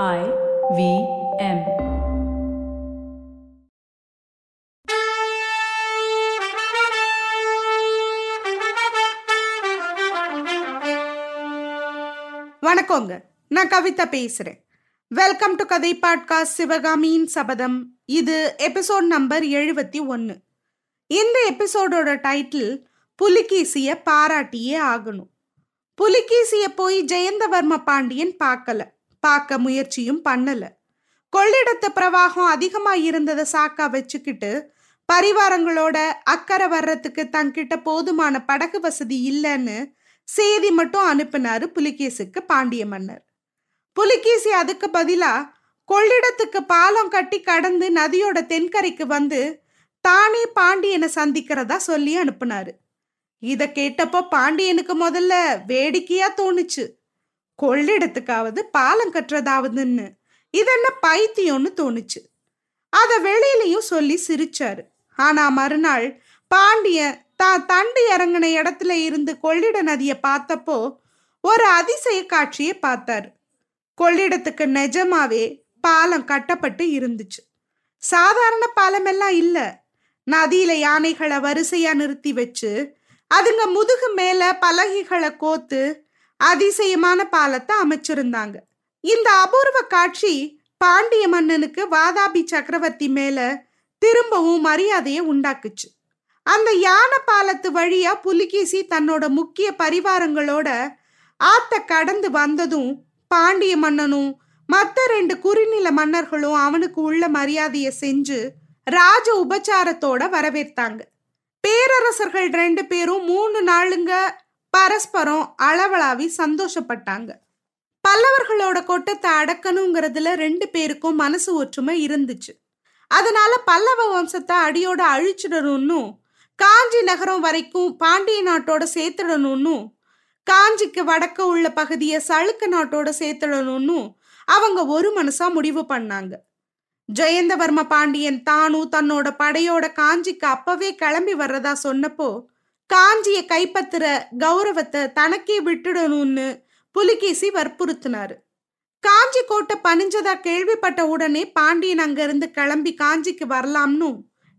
I V M. வணக்கங்க. நான் கவிதா பேசுறேன். வெல்கம் டு கதை பாட்காஸ்ட் சிவகாமியின் சபதம் இது எபிசோட் நம்பர் எழுபத்தி ஒன்று இந்த எபிசோடோட டைட்டில் புலிகேசிய பாராட்டியே ஆகணும். புலிகேசிய போய் ஜெயந்தவர்ம பாண்டியன் பார்க்கல. பார்க்க முயற்சியும் பண்ணல. கொள்ளிடத்து பிரவாகம் அதிகமா இருந்ததை சாக்கா வச்சுக்கிட்டு பரிவாரங்களோட அக்கறை வர்றதுக்கு தங்கிட்ட போதுமான படகு வசதி இல்லைன்னு செய்தி மட்டும் அனுப்பினாரு புலிகேசுக்கு பாண்டிய மன்னர். புலிகேசி அதுக்கு பதிலா கொள்ளிடத்துக்கு பாலம் கட்டி கடந்து நதியோட தென்கரைக்கு வந்து தானே பாண்டியனை சந்திக்கிறதா சொல்லி அனுப்புனாரு. இத கேட்டப்போ பாண்டியனுக்கு முதல்ல வேடிக்கையா தோணுச்சு. கொள்ளிடத்துக்காவது பாலம் கட்டுறதாவதுன்னு. இதென்ன பைத்தியம்னு தோணுச்சு. அத வெளியிலையும் சொல்லி சிரிச்சாரு. ஆனா மறுநாள் பாண்டியன் தான் தண்டு இறங்கின இடத்துல இருந்து கொள்ளிட நதியை பார்த்தப்போ ஒரு அதிசய காட்சியை பார்த்தாரு. கொள்ளிடத்துக்கு நிஜமாவே பாலம் கட்டப்பட்டு இருந்துச்சு. சாதாரண பாலம் எல்லாம் இல்ல. நதியில யானைகளை வரிசையா நிறுத்தி வச்சு அதுங்க முதுகு மேல பலகைகளை கோத்து அதிசயமான பாலத்தை அமைச்சிருந்தாங்க. இந்த அபூர்வ காட்சி பாண்டிய மன்னனுக்கு வாதாபி சக்கரவர்த்தி மேல திரும்பவும் மரியாதையை உண்டாக்குச்சு. அந்த யானை பாலத்து வழியா புலிகேசி தன்னோட முக்கிய பரிவாரங்களோட ஆத்த கடந்து வந்ததும் பாண்டிய மன்னனும் மற்ற ரெண்டு குறுநில மன்னர்களும் அவனுக்கு உள்ள மரியாதையை செஞ்சு ராஜ உபச்சாரத்தோட வரவேற்றாங்க. பேரரசர்கள் ரெண்டு பேரும் மூணு நாளுங்க பரஸ்பரம் அளவலாவி சந்தோஷப்பட்டாங்க. பல்லவர்களோட கொட்டத்தை அடக்கணுங்கிறதுல ரெண்டு பேருக்கும் மனசு ஒற்றுமை இருந்துச்சு. அதனால பல்லவ வம்சத்தை அடியோட அழிச்சிடணும்னு காஞ்சி நகரம் வரைக்கும் பாண்டிய நாட்டோட சேர்த்துடணும்னு காஞ்சிக்கு வடக்க உள்ள பகுதியை சளுக்க நாட்டோட சேர்த்துடணும்னு அவங்க ஒரு மனசா முடிவு பண்ணாங்க. ஜெயந்தவர்ம பாண்டியன் தானும் தன்னோட படையோட காஞ்சிக்கு அப்பவே கிளம்பி வர்றதா சொன்னப்போ காஞ்சிய கைப்பத்துற கௌரவத்தை தனக்கே விட்டுடணும்னு புலிகேசி வற்புறுத்தினாரு. காஞ்சி கோட்டை பணிஞ்சதா கேள்விப்பட்ட உடனே பாண்டியன் அங்கிருந்து கிளம்பி காஞ்சிக்கு வரலாம்னு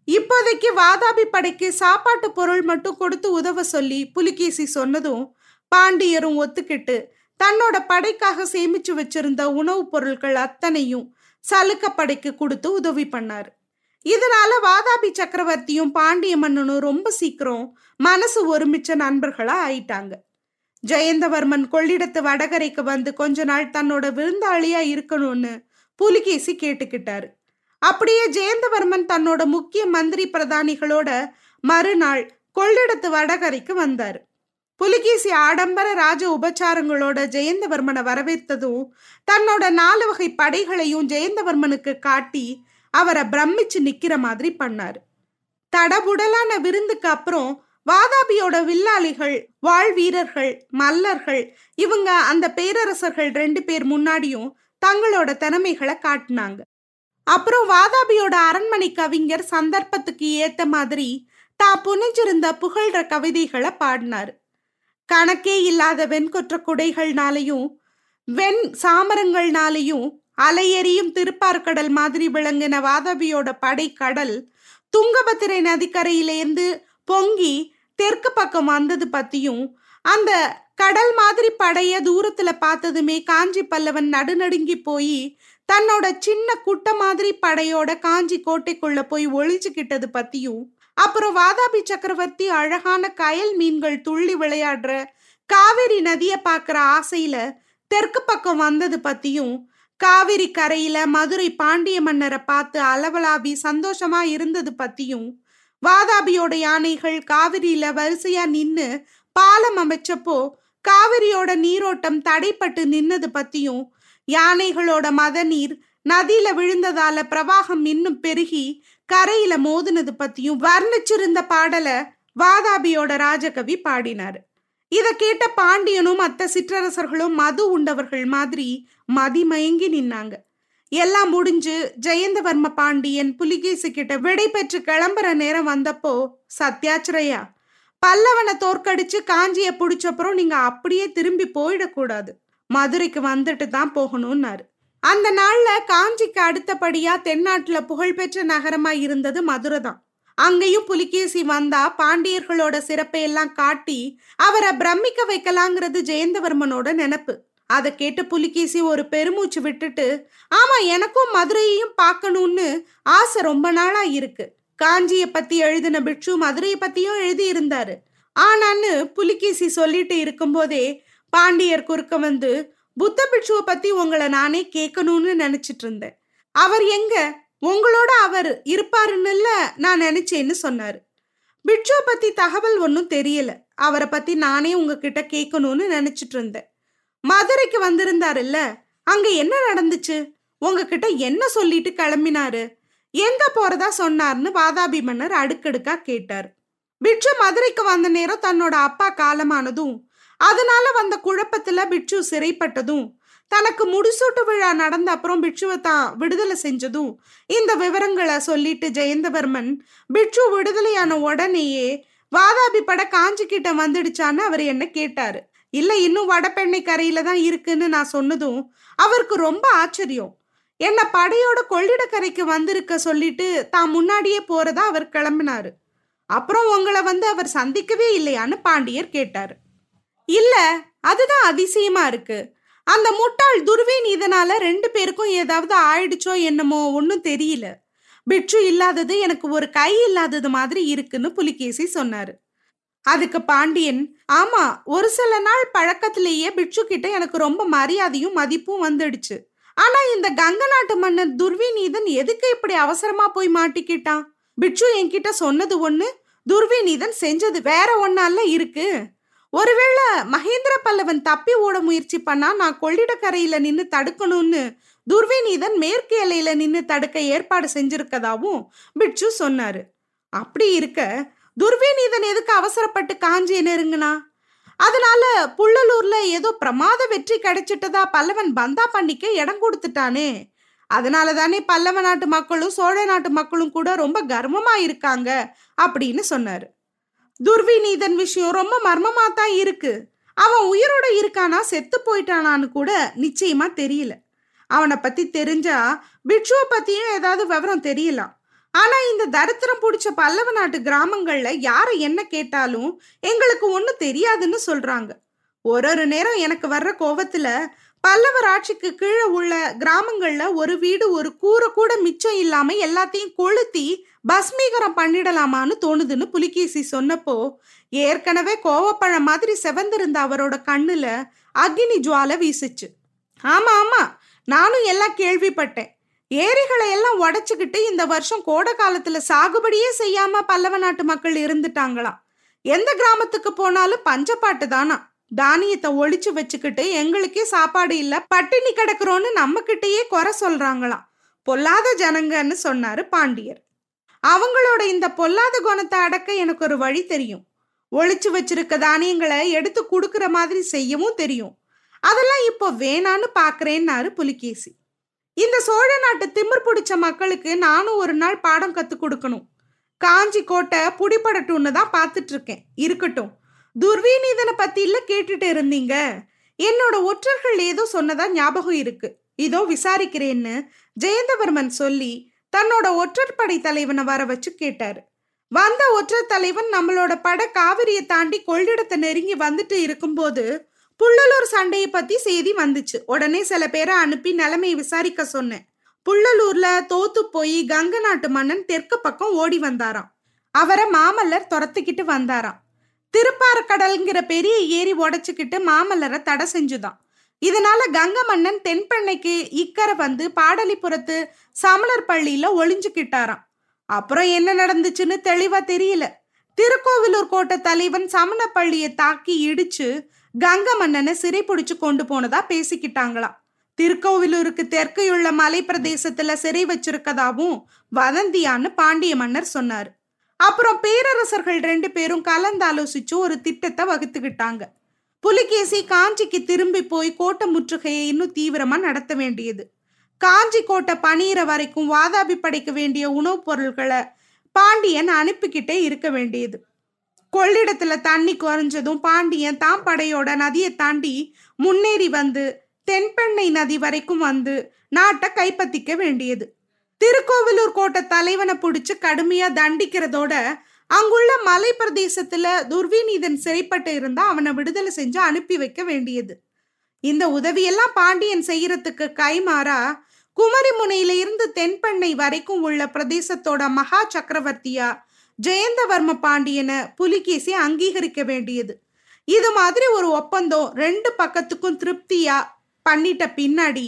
இப்போதைக்கு வாதாபி படைக்கு சாப்பாட்டு பொருள் மட்டும் கொடுத்து உதவ சொல்லி புலிகேசி சொன்னதும் பாண்டியரும் ஒத்துக்கிட்டு தன்னோட படைக்காக சேமிச்சு வச்சிருந்த உணவுப் பொருட்கள் அத்தனையும் சலுக்க படைக்கு கொடுத்து உதவி பண்ணாரு. இதனால வாதாபி சக்கரவர்த்தியும் பாண்டிய மன்னனும் ரொம்ப சீக்கிரம் மனசு ஒருமிச்ச நண்பர்களா ஆயிட்டாங்க. ஜெயந்தவர்மன் கொள்ளிடத்து வடகரைக்கு வந்து கொஞ்ச நாள் தன்னோட விருந்தாளியா இருக்கணும்னு புலிகேசி கேட்டுக்கிட்டாரு. அப்படியே ஜெயந்தவர்மன் தன்னோட முக்கிய மந்திரி பிரதானிகளோட மறுநாள் கொள்ளிடத்து வடகரைக்கு வந்தார். புலிகேசி ஆடம்பர ராஜ உபச்சாரங்களோட ஜெயந்தவர்மனை வரவேற்றதும் தன்னோட நாலு வகை படைகளையும் ஜெயந்தவர்மனுக்கு காட்டி அவரை பிரமிச்சு நிக்கிற மாதிரி பண்ணாரு. தடபுடலான விருந்துக்கு அப்புறம் வாதாபியோட வில்லாளிகள் வாழ் வீரர்கள் மல்லர்கள் இவங்க அந்த பேரரசர்கள் ரெண்டு பேர் முன்னாடியும் தங்களோட திறமைகளை காட்டினாங்க. அப்புறம் வாதாபியோட அரண்மனை கவிஞர் சந்தர்ப்பத்துக்கு ஏத்த மாதிரி தான் புனைஞ்சிருந்த புகழ்ற கவிதைகளை பாடினாரு. கணக்கே இல்லாத வெண்கொற்ற குடைகள்னாலையும் வெண் சாமரங்கள்னாலையும் அலையெறியும் திருப்பார்கடல் மாதிரி விளங்கின வாதாபியோட படை கடல் துங்கபத்திரை நதிக்கரையிலேருந்து பொங்கி தெற்கு பக்கம் வந்தது பத்தியும் அந்த கடல் மாதிரி படைய தூரத்துல பார்த்ததுமே காஞ்சி பல்லவன் நடுநடுங்கி போய் தன்னோட சின்ன குட்ட மாதிரி படையோட காஞ்சி கோட்டைக்குள்ள போய் ஒழிச்சுக்கிட்டது பத்தியும் அப்புறம் வாதாபி சக்கரவர்த்தி அழகான கயல் மீன்கள் துள்ளி விளையாடுற காவிரி நதியை பார்க்குற ஆசையில தெற்கு பக்கம் வந்தது பத்தியும் காவிரி கரையில மதுரை பாண்டிய மன்னரை பார்த்து அளவலாவி சந்தோஷமா இருந்தது பத்தியும் வாதாபியோட யானைகள் காவிரியில வரிசையா நின்னு பாலம் அமைச்சப்போ காவிரியோட நீரோட்டம் தடைப்பட்டு நின்னது பத்தியும் யானைகளோட மத நீர் நதியில விழுந்ததால பிரவாகம் இன்னும் பெருகி கரையில மோதுனது பத்தியும் வர்ணிச்சிருந்த பாடல வாதாபியோட ராஜகவி பாடினாரு. இதை கேட்ட பாண்டியனும் மற்ற சிற்றரசர்களும் மது உண்டவர்கள் மாதிரி மதிமயங்கி நின்னாங்க. எல்லாம் முடிஞ்சு ஜெயந்தவர்ம பாண்டியன் புலிகேசி கிட்ட விடை பெற்று கிளம்புற நேரம் வந்தப்போ சத்யாச்சிரையா பல்லவனை தோற்கடிச்சு காஞ்சிய பிடிச்சப்புறம் நீங்க அப்படியே திரும்பி போயிடக்கூடாது. மதுரைக்கு வந்துட்டு தான் போகணும்னாரு. அந்த நாள்ல காஞ்சிக்கு அடுத்தபடியா தென்னாட்டுல புகழ்பெற்ற நகரமா இருந்தது மதுரை தான். அங்கேயும் புலிகேசி வந்தா பாண்டியர்களோட சிறப்பை எல்லாம் காட்டி அவரை பிரமிக்க வைக்கலாங்கிறது ஜெயந்தவர்மனோட நினப்பு. அதை கேட்டு புலிகேசி ஒரு பெருமூச்சு விட்டுட்டு ஆமா எனக்கும் மதுரையையும் பார்க்கணும்னு ஆசை ரொம்ப நாளா இருக்கு. காஞ்சியை பத்தி எழுதின பிட்சு மதுரையை பத்தியும் எழுதி இருந்தாரு ஆனான்னு புலிகேசி சொல்லிட்டு இருக்கும்போதே பாண்டியர் குறுக்க வந்து புத்த பிட்சுவை பத்தி உங்களை நானே கேட்கணும்னு நினைச்சிட்டு இருந்தேன். அவர் எங்க? உங்களோட அவர் இருப்பாருன்னுல நான் நினைச்சேன்னு சொன்னாரு. பிட்ஜோ பத்தி தகவல் ஒன்றும் தெரியல. அவரை பத்தி நானே உங்ககிட்ட கேட்கணும்னு நினைச்சிட்டு இருந்தேன். மதுரைக்கு வந்திருந்தாருல்ல அங்க என்ன நடந்துச்சு? உங்ககிட்ட என்ன சொல்லிட்டு கிளம்பினாரு? எங்க போறதா சொன்னார்னு வாதாபி மன்னர் அடுக்கடுக்கா கேட்டார். பிட்சு மதுரைக்கு வந்த நேரம் தன்னோட அப்பா காலமானதும் அதனால வந்த குழப்பத்துல பிட்சு சிறைப்பட்டதும் தனக்கு முடிசூட்டு விழா நடந்த அப்புறம் பிட்சுவை தான் விடுதலை செஞ்சதும் இந்த விவரங்களை சொல்லிட்டு ஜெயந்தவர்மன் பிட்சு விடுதலையான உடனேயே வாதாபி பட காஞ்சி கிட்ட வந்துடுச்சான்னு அவர் என்ன கேட்டாரு. இல்ல இன்னும் வடபெண்ணை கரையில தான் இருக்குன்னு நான் சொன்னதும் அவருக்கு ரொம்ப ஆச்சரியம். என்ன படையோட கொள்ளிடக்கரைக்கு வந்திருக்க சொல்லிட்டு தான் முன்னாடியே போறதா அவர் கிளம்பினாரு. அப்புறம் உங்களை வந்து அவர் சந்திக்கவே இல்லையான்னு பாண்டியர் கேட்டாரு. இல்ல அதுதான் அதிசயமா இருக்கு. அந்த முட்டாள் துர்வீன் இதனால ரெண்டு பேருக்கும் ஏதாவது ஆயிடுச்சோ என்னமோ ஒன்றும் தெரியல. பிட்சு இல்லாதது எனக்கு ஒரு கை இல்லாதது மாதிரி இருக்குன்னு புலிகேசி சொன்னாரு. அதுக்கு பாண்டியன் ஆமா ஒரு சில நாள் பழக்கத்திலேயே பிட்சு கிட்ட எனக்கு ரொம்ப மரியாதையும் மதிப்பும் வந்துடுச்சு. ஆனா இந்த கங்க நாட்டு மன்னர் துர்விநீதன் எதுக்கு இப்படி அவசரமா போய் மாட்டிக்கிட்டான்? பிட்சு என்கிட்ட சொன்னது ஒண்ணு துர்விநீதன் செஞ்சது வேற ஒன்னால இருக்கு. ஒருவேளை மகேந்திர பல்லவன் தப்பி ஓட முயற்சி பண்ணா நான் கொள்ளிடக்கரையில நின்று தடுக்கணும்னு துர்விநீதன் மேற்கு எல்லையில நின்று தடுக்க ஏற்பாடு செஞ்சிருக்கதாவும் பிட்சு சொன்னாரு. அப்படி இருக்க துர்விநீதன் எதுக்கு அவசரப்பட்டு காஞ்சிய நெருங்கினா? அதனால புள்ளலூர்ல ஏதோ பிரமாத வெற்றி கிடைச்சிட்டதா பல்லவன் பந்தா பண்ணிக்க இடம் கொடுத்துட்டானே. அதனால தானே பல்லவ நாட்டு மக்களும் சோழ நாட்டு மக்களும் கூட ரொம்ப கர்வமா இருக்காங்க அப்படின்னு சொன்னாரு. துர்விநீதன் விஷயம் ரொம்ப மர்மமா தான் இருக்கு. அவன் உயிரோட இருக்கானா செத்து போயிட்டானான்னு கூட நிச்சயமா தெரியல. அவனை பத்தி தெரிஞ்சா பிட்சுவை பத்தியும் ஏதாவது விவரம் தெரியலாம். ஆனா இந்த தரித்திரம் பிடிச்ச பல்லவ நாட்டு கிராமங்கள்ல யாரை என்ன கேட்டாலும் எங்களுக்கு ஒன்றும் தெரியாதுன்னு சொல்றாங்க. ஒரு ஒரு நேரம் எனக்கு வர்ற கோவத்துல பல்லவர் ஆட்சிக்கு கீழே உள்ள கிராமங்கள்ல ஒரு வீடு ஒரு கூரை கூட மிச்சம் இல்லாம எல்லாத்தையும் கொளுத்தி பஸ்மீகரம் பண்ணிடலாமான்னு தோணுதுன்னு புலிகேசி சொன்னப்போ ஏற்கனவே கோவப்பழம் மாதிரி செவந்திருந்த அவரோட கண்ணுல அக்னி ஜுவாலை வீசுச்சு. ஆமா ஆமா நானும் எல்லாம் கேள்விப்பட்டேன். ஏரிகளை எல்லாம் உடைச்சுக்கிட்டு இந்த வருஷம் கோடை காலத்துல சாகுபடியே செய்யாம பல்லவ நாட்டு மக்கள் இருந்துட்டாங்களாம். எந்த கிராமத்துக்கு போனாலும் பஞ்சப்பாட்டு தானா? தானியத்தை ஒழிச்சு வச்சுக்கிட்டு எங்களுக்கே சாப்பாடு இல்ல பட்டினி கிடக்குறோன்னு நம்ம கிட்டயே குறை சொல்றாங்களாம். பொல்லாத ஜனங்கன்னு சொன்னாரு பாண்டியர். அவங்களோட இந்த பொல்லாத குணத்தை அடக்க எனக்கு ஒரு வழி தெரியும். ஒழிச்சு வச்சிருக்க தானியங்களை எடுத்து கொடுக்குற மாதிரி செய்யவும் தெரியும். அதெல்லாம் இப்போ வேணான்னு பாக்குறேன்னாரு புலிகேசி. இந்த சோழ நாட்டு திமிர் பிடிச்ச மக்களுக்கு நானும் ஒரு நாள் பாடம் கத்து கொடுக்கணும். காஞ்சி கோட்டை புடிப்படட்டும்னு தான் பார்த்துட்டு இருக்கேன். இருக்கட்டும். துர்வீனிதனை பத்தியில கேட்டுட்டு இருந்தீங்க. என்னோட ஒற்றர்கள் ஏதோ சொன்னதா ஞாபகம் இருக்கு. இதோ விசாரிக்கிறேன்னு ஜெயந்தவர்மன் சொல்லி தன்னோட ஒற்றர் படை தலைவனை வர வச்சு கேட்டாரு. வந்த ஒற்றர் தலைவன் நம்மளோட பட காவிரியை தாண்டி கொள்ளிடத்தை நெருங்கி வந்துட்டு இருக்கும்போது புள்ளலூர் சண்டையை பத்தி செய்தி வந்துச்சு. உடனே சில பேரை அனுப்பி நிலைமையை விசாரிக்க சொன்னேன். புள்ளலூர்ல தோத்து போய் கங்க நாட்டு மன்னன் தெற்கு பக்கம் ஓடி வந்தாராம். அவரை மாமல்லர் துரத்துக்கிட்டு வந்தாராம். திருப்பாரக்கடல்ங்கிற பெரிய ஏரி உடைச்சுக்கிட்டு மாமல்லரை தடை செஞ்சுதான். இதனால கங்க மன்னன் தென்பெண்ணைக்கு இக்கரை வந்து பாடலிபுரத்து சமணர் பள்ளியில ஒளிஞ்சுக்கிட்டாராம். அப்புறம் என்ன நடந்துச்சுன்னு தெளிவா தெரியல. திருக்கோவிலூர் கோட்டை தலைவன் சமண பள்ளியை தாக்கி இடிச்சு கங்க மன்னனை சிறை பிடிச்சு கொண்டு போனதா பேசிக்கிட்டாங்களாம். திருக்கோவிலூருக்கு தெற்கையுள்ள மலை பிரதேசத்துல சிறை வச்சிருக்கதாவும் வதந்தியான்னு பாண்டிய மன்னர் சொன்னாரு. அப்புறம் பேரரசர்கள் ரெண்டு பேரும் கலந்தாலோசிச்சு ஒரு திட்டத்தை வகுத்துக்கிட்டாங்க. புலிகேசி காஞ்சிக்கு திரும்பி போய் கோட்டை முற்றுகையை இன்னும் தீவிரமா நடத்த வேண்டியது. காஞ்சி கோட்டை பணியிற வரைக்கும் வாதாபி படைக்க வேண்டிய உணவுப் பொருள்களை பாண்டியன் அனுப்பிக்கிட்டே இருக்க வேண்டியது. கொள்ளிடத்துல தண்ணி குறைஞ்சதும் பாண்டியன் தான் படையோட நதியை தாண்டி முன்னேறி வந்து தென்பெண்ணை நதி வரைக்கும் வந்து நாட்டை கைப்பற்றிக்க வேண்டியது. திருக்கோவிலூர் கோட்டை தலைவனை பிடிச்சு கடுமையா தண்டிக்கிறதோட அங்குள்ள மலை பிரதேசத்துல துர்விநீதன் சிறைப்பட்டு இருந்தா அவனை விடுதலை செஞ்சு அனுப்பி வைக்க வேண்டியது. இந்த உதவியெல்லாம் பாண்டியன் செய்யறதுக்கு கைமாறா குமரி முனையில இருந்து தென்பெண்ணை வரைக்கும் உள்ள பிரதேசத்தோட மகா சக்கரவர்த்தியா ஜெயந்தவர்ம பாண்டியனை புலிகேசி அங்கீகரிக்க வேண்டியது. இது மாதிரி ஒரு ஒப்பந்தம் ரெண்டு பக்கத்துக்கும் திருப்தியா பண்ணிட்ட பின்னாடி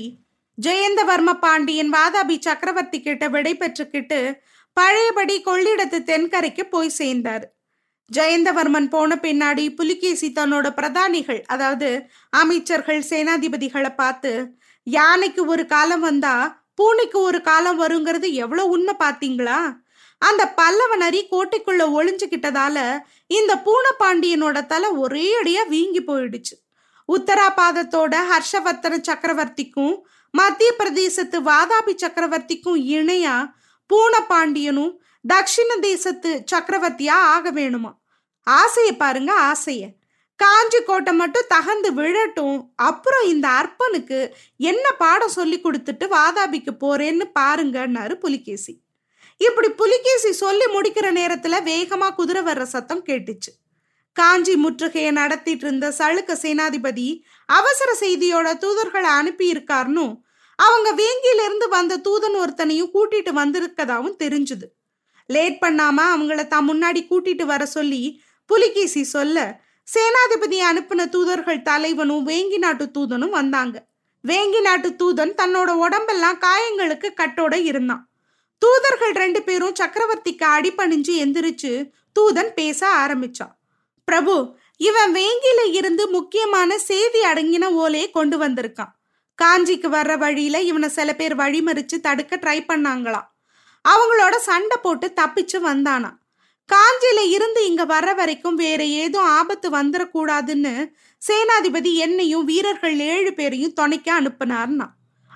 ஜெயந்தவர்ம பாண்டியன் வாதாபி சக்கரவர்த்தி கிட்ட விடை பெற்றுக்கிட்டு பழையபடி கொள்ளிடத்து தென்கரைக்கு போய் சேர்ந்தார். ஜெயந்தவர்மன் போன பின்னாடி புலிகேசி தன்னோட பிரதானிகள் அதாவது அமைச்சர்கள் சேனாதிபதிகளை பார்த்து யானைக்கு ஒரு காலம் வந்தா பூனைக்கு ஒரு காலம் வருங்கிறது எவ்வளவு உண்மை பாத்தீங்களா அந்த பல்லவ நரி கோட்டைக்குள்ள ஒளிஞ்சுக்கிட்டதால இந்த பூனை பாண்டியனோட தலை ஒரே அடியா வீங்கி போயிடுச்சு. உத்தராபாதத்தோட ஹர்ஷவர்த்தன சக்கரவர்த்திக்கும் மத்திய பிரதேசத்து வாதாபி சக்கரவர்த்திக்கும் இணையா பூன பாண்டியனும் தக்ஷிண தேசத்து சக்கரவர்த்தியா ஆக வேணுமா? ஆசைய பாருங்க ஆசைய. காஞ்சி கோட்டை மட்டும் தகந்து விழட்டும். அப்புறம் இந்த அர்ப்பனுக்கு என்ன பாடம் சொல்லி கொடுத்துட்டு வாதாபிக்கு போறேன்னு பாருங்கன்னாரு புலிகேசி. இப்படி புலிகேசி சொல்லி முடிக்கிற நேரத்துல வேகமா குதிரை வர்ற சத்தம் கேட்டுச்சு. காஞ்சி முற்றுகையை நடத்திட்டு இருந்த சளுக்க சேனாதிபதி அவசர செய்தியோட தூதர்களை அனுப்பி இருக்காருன்னு அவங்க வேங்கியிலிருந்து வந்த தூதன் ஒருத்தனையும் கூட்டிட்டு வந்திருக்கதாவும் தெரிஞ்சுது. லேட் பண்ணாம அவங்கள தான் முன்னாடி கூட்டிட்டு வர சொல்லி புலிகேசி சொல்ல சேனாதிபதி அனுப்பின தூதர்கள் தலைவனும் வேங்கி நாட்டு தூதனும் வந்தாங்க. வேங்கி நாட்டு தூதன் தன்னோட உடம்பெல்லாம் காயங்களுக்கு கட்டோட இருந்தான். தூதர்கள் ரெண்டு பேரும் சக்கரவர்த்திக்கு அடிபணிஞ்சு எந்திரிச்சு தூதன் பேச ஆரம்பிச்சான். பிரபு இவன் வேங்கியில இருந்து முக்கியமான செய்தி அடங்கின ஓலையை கொண்டு வந்திருக்கான். காஞ்சிக்கு வர்ற வழியில இவனை சில பேர் வழிமறிச்சு தடுக்க ட்ரை பண்ணாங்களாம். அவங்களோட சண்டை போட்டு தப்பிச்சு வந்தானா. காஞ்சியில இருந்து இங்க வர்ற வரைக்கும் வேற ஏதும் ஆபத்து வந்துடக்கூடாதுன்னு சேனாதிபதி என்னையும் வீரர்கள் ஏழு பேரையும் துணைக்க அனுப்புனார்னா.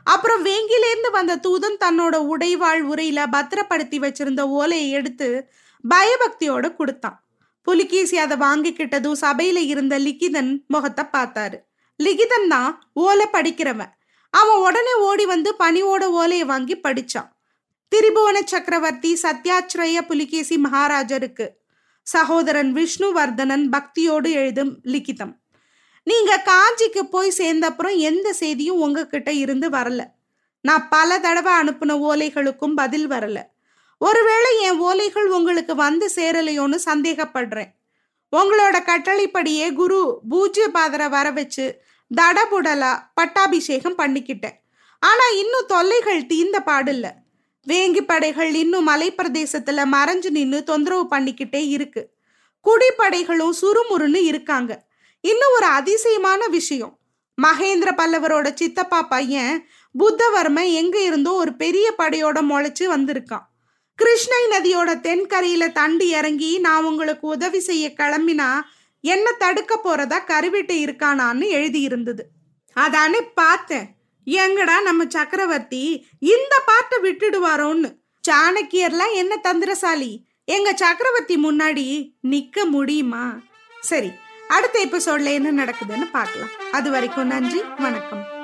அப்புறம் வேங்கிலேருந்து வந்த தூதன் தன்னோட உடைவாள் உரையில பத்திரப்படுத்தி வச்சிருந்த ஓலையை எடுத்து பயபக்தியோட கொடுத்தான். புலிகேசி அதை வாங்கிக்கிட்டதும் சபையில இருந்த லிகிதன் முகத்தை பார்த்தாரு. லிகிதன் தான் ஓலை படிக்கிறவன். அவன் உடனே ஓடி வந்து பனியோட ஓலையை வாங்கி படிச்சான். திரிபுவன சக்கரவர்த்தி சத்யாச்சிரய புலிகேசி மகாராஜருக்கு சகோதரன் விஷ்ணுவர்தனன் பக்தியோடு எழுதும் லிகிதம். நீங்க காஞ்சிக்கு போய் சேர்ந்தப்புறம் எந்த செய்தியும் உங்ககிட்ட இருந்து வரல. நான் பல தடவை அனுப்பின ஓலைகளுக்கும் பதில் வரல. ஒருவேளை என் ஓலைகள் உங்களுக்கு வந்து சேரலையோன்னு சந்தேகப்படுறேன். உங்களோட கட்டளைப்படியே குரு பூஜ்ய பாதரை வர வச்சு தடபுடலா பட்டாபிஷேகம் பண்ணிக்கிட்டேன். ஆனா இன்னும் தொல்லைகள் தீந்த பாடில்ல. வேங்கி படைகள் இன்னும் மலை பிரதேசத்துல மறைஞ்சு நின்று தொந்தரவு பண்ணிக்கிட்டே இருக்கு. குடிப்படைகளும் சுறுமுறுன்னு இருக்காங்க. இன்னும் ஒரு அதிசயமான விஷயம். மகேந்திர பல்லவரோட சித்தப்பா பையன் புத்தவர்மன் எங்க இருந்தோ ஒரு பெரிய படையோட முளைச்சு வந்திருக்கான். கிருஷ்ணை நதியோட தென்கரையில தண்டு இறங்கி நான் உங்களுக்கு உதவி செய்ய கிளம்பினா என்ன தடுக்க போறதா கருவிட்டு இருக்கானான்னு எழுதி இருந்தது அதானே பார்த்தேன். எங்கடா நம்ம சக்கரவர்த்தி? இந்த பாட்டை விட்டுடுவாரோன்னு. சாணக்கியர்லாம் என்ன தந்திரசாலி? எங்க சக்கரவர்த்தி முன்னாடி நிக்க முடியுமா? சரி அடுத்த எபிசோட்ல என்ன நடக்குதுன்னு பார்க்கலாம். அது வரைக்கும் நன்றி வணக்கம்.